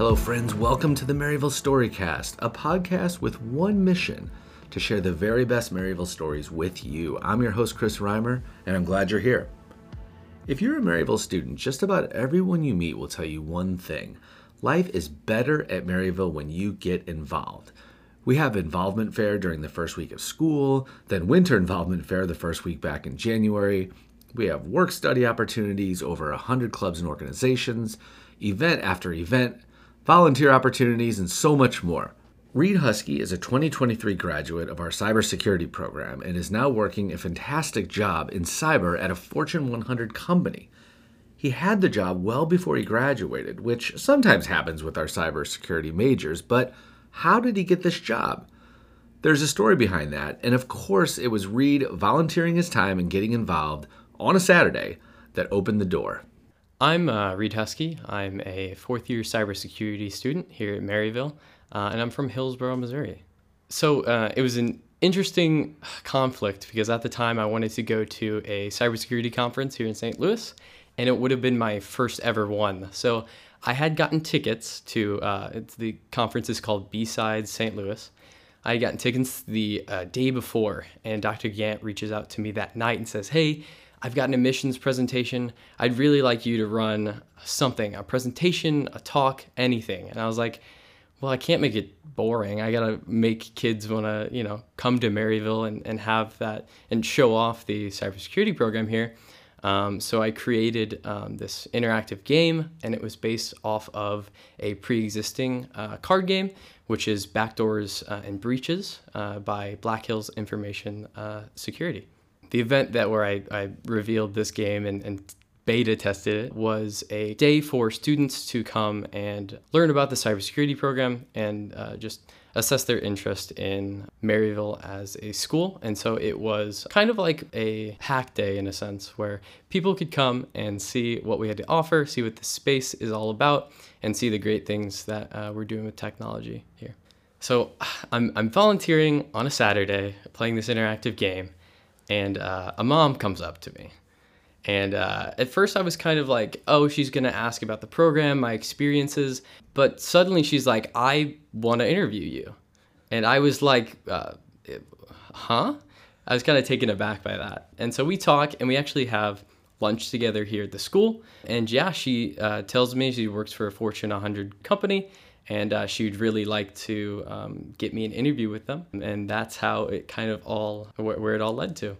Hello, friends. Welcome to the Maryville Storycast, a podcast with one mission to share the very best Maryville stories with you. I'm your host, Chris Reimer, and I'm glad you're here. If you're a Maryville student, just about everyone you meet will tell you one thing life is better at Maryville when you get involved. We have involvement fair during the first week of school, then winter involvement fair the first week back in January. We have work study opportunities, over 100 clubs and organizations, event after event, volunteer opportunities, and so much more. Reed Huskey is a 2023 graduate of our cybersecurity program and is now working a fantastic job in cyber at a Fortune 100 company. He had the job well before he graduated, which sometimes happens with our cybersecurity majors, but how did he get this job? There's a story behind that, and of course, it was Reed volunteering his time and getting involved on a Saturday that opened the door. I'm uh, Reed Huskey. I'm a fourth year cybersecurity student here at Maryville, uh, and I'm from Hillsboro, Missouri. So uh, it was an interesting conflict because at the time I wanted to go to a cybersecurity conference here in St. Louis, and it would have been my first ever one. So I had gotten tickets to uh, the conference is called B-Sides St. Louis. I had gotten tickets the uh, day before, and Dr. Gant reaches out to me that night and says, "Hey." I've got an admissions presentation. I'd really like you to run something, a presentation, a talk, anything. And I was like, well, I can't make it boring. I gotta make kids wanna, you know, come to Maryville and, and have that and show off the cybersecurity program here. Um, so I created um, this interactive game, and it was based off of a pre-existing uh, card game, which is Backdoors uh, and Breaches uh, by Black Hills Information uh, Security the event that where I, I revealed this game and, and beta tested it was a day for students to come and learn about the cybersecurity program and uh, just assess their interest in Maryville as a school. And so it was kind of like a hack day in a sense where people could come and see what we had to offer, see what the space is all about, and see the great things that uh, we're doing with technology here. So I'm, I'm volunteering on a Saturday playing this interactive game and uh, a mom comes up to me. And uh, at first, I was kind of like, oh, she's going to ask about the program, my experiences. But suddenly, she's like, I want to interview you. And I was like, uh, huh? I was kind of taken aback by that. And so we talk, and we actually have lunch together here at the school. And yeah, she uh, tells me she works for a Fortune 100 company and uh, she would really like to um, get me an interview with them. And that's how it kind of all, where it all led to.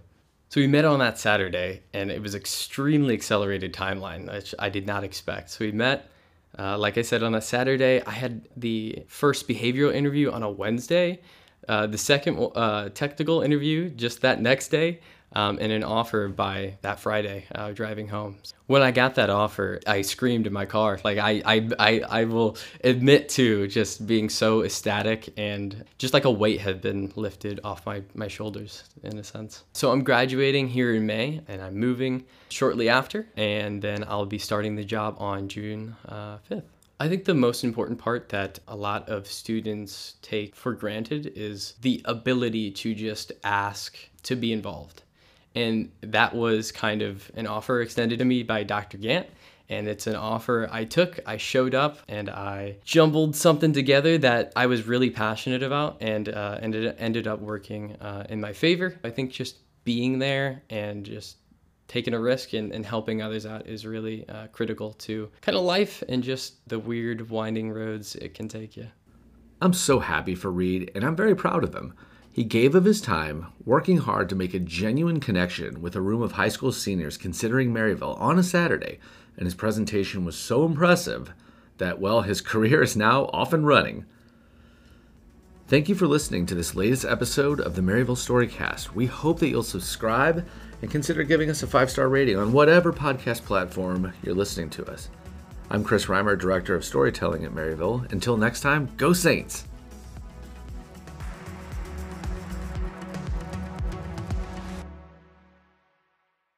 So we met on that Saturday, and it was extremely accelerated timeline, which I did not expect. So we met, uh, like I said, on a Saturday. I had the first behavioral interview on a Wednesday, uh, the second uh, technical interview just that next day, um, and an offer by that Friday uh, driving home. When I got that offer, I screamed in my car. Like I, I, I, I will admit to just being so ecstatic and just like a weight had been lifted off my, my shoulders in a sense. So I'm graduating here in May and I'm moving shortly after, and then I'll be starting the job on June uh, 5th. I think the most important part that a lot of students take for granted is the ability to just ask to be involved. And that was kind of an offer extended to me by Dr. Gant. And it's an offer I took. I showed up and I jumbled something together that I was really passionate about and uh, ended, ended up working uh, in my favor. I think just being there and just taking a risk and, and helping others out is really uh, critical to kind of life and just the weird winding roads it can take you. I'm so happy for Reed and I'm very proud of him. He gave of his time, working hard to make a genuine connection with a room of high school seniors considering Maryville on a Saturday, and his presentation was so impressive that, well, his career is now off and running. Thank you for listening to this latest episode of the Maryville Storycast. We hope that you'll subscribe and consider giving us a five star rating on whatever podcast platform you're listening to us. I'm Chris Reimer, Director of Storytelling at Maryville. Until next time, go Saints!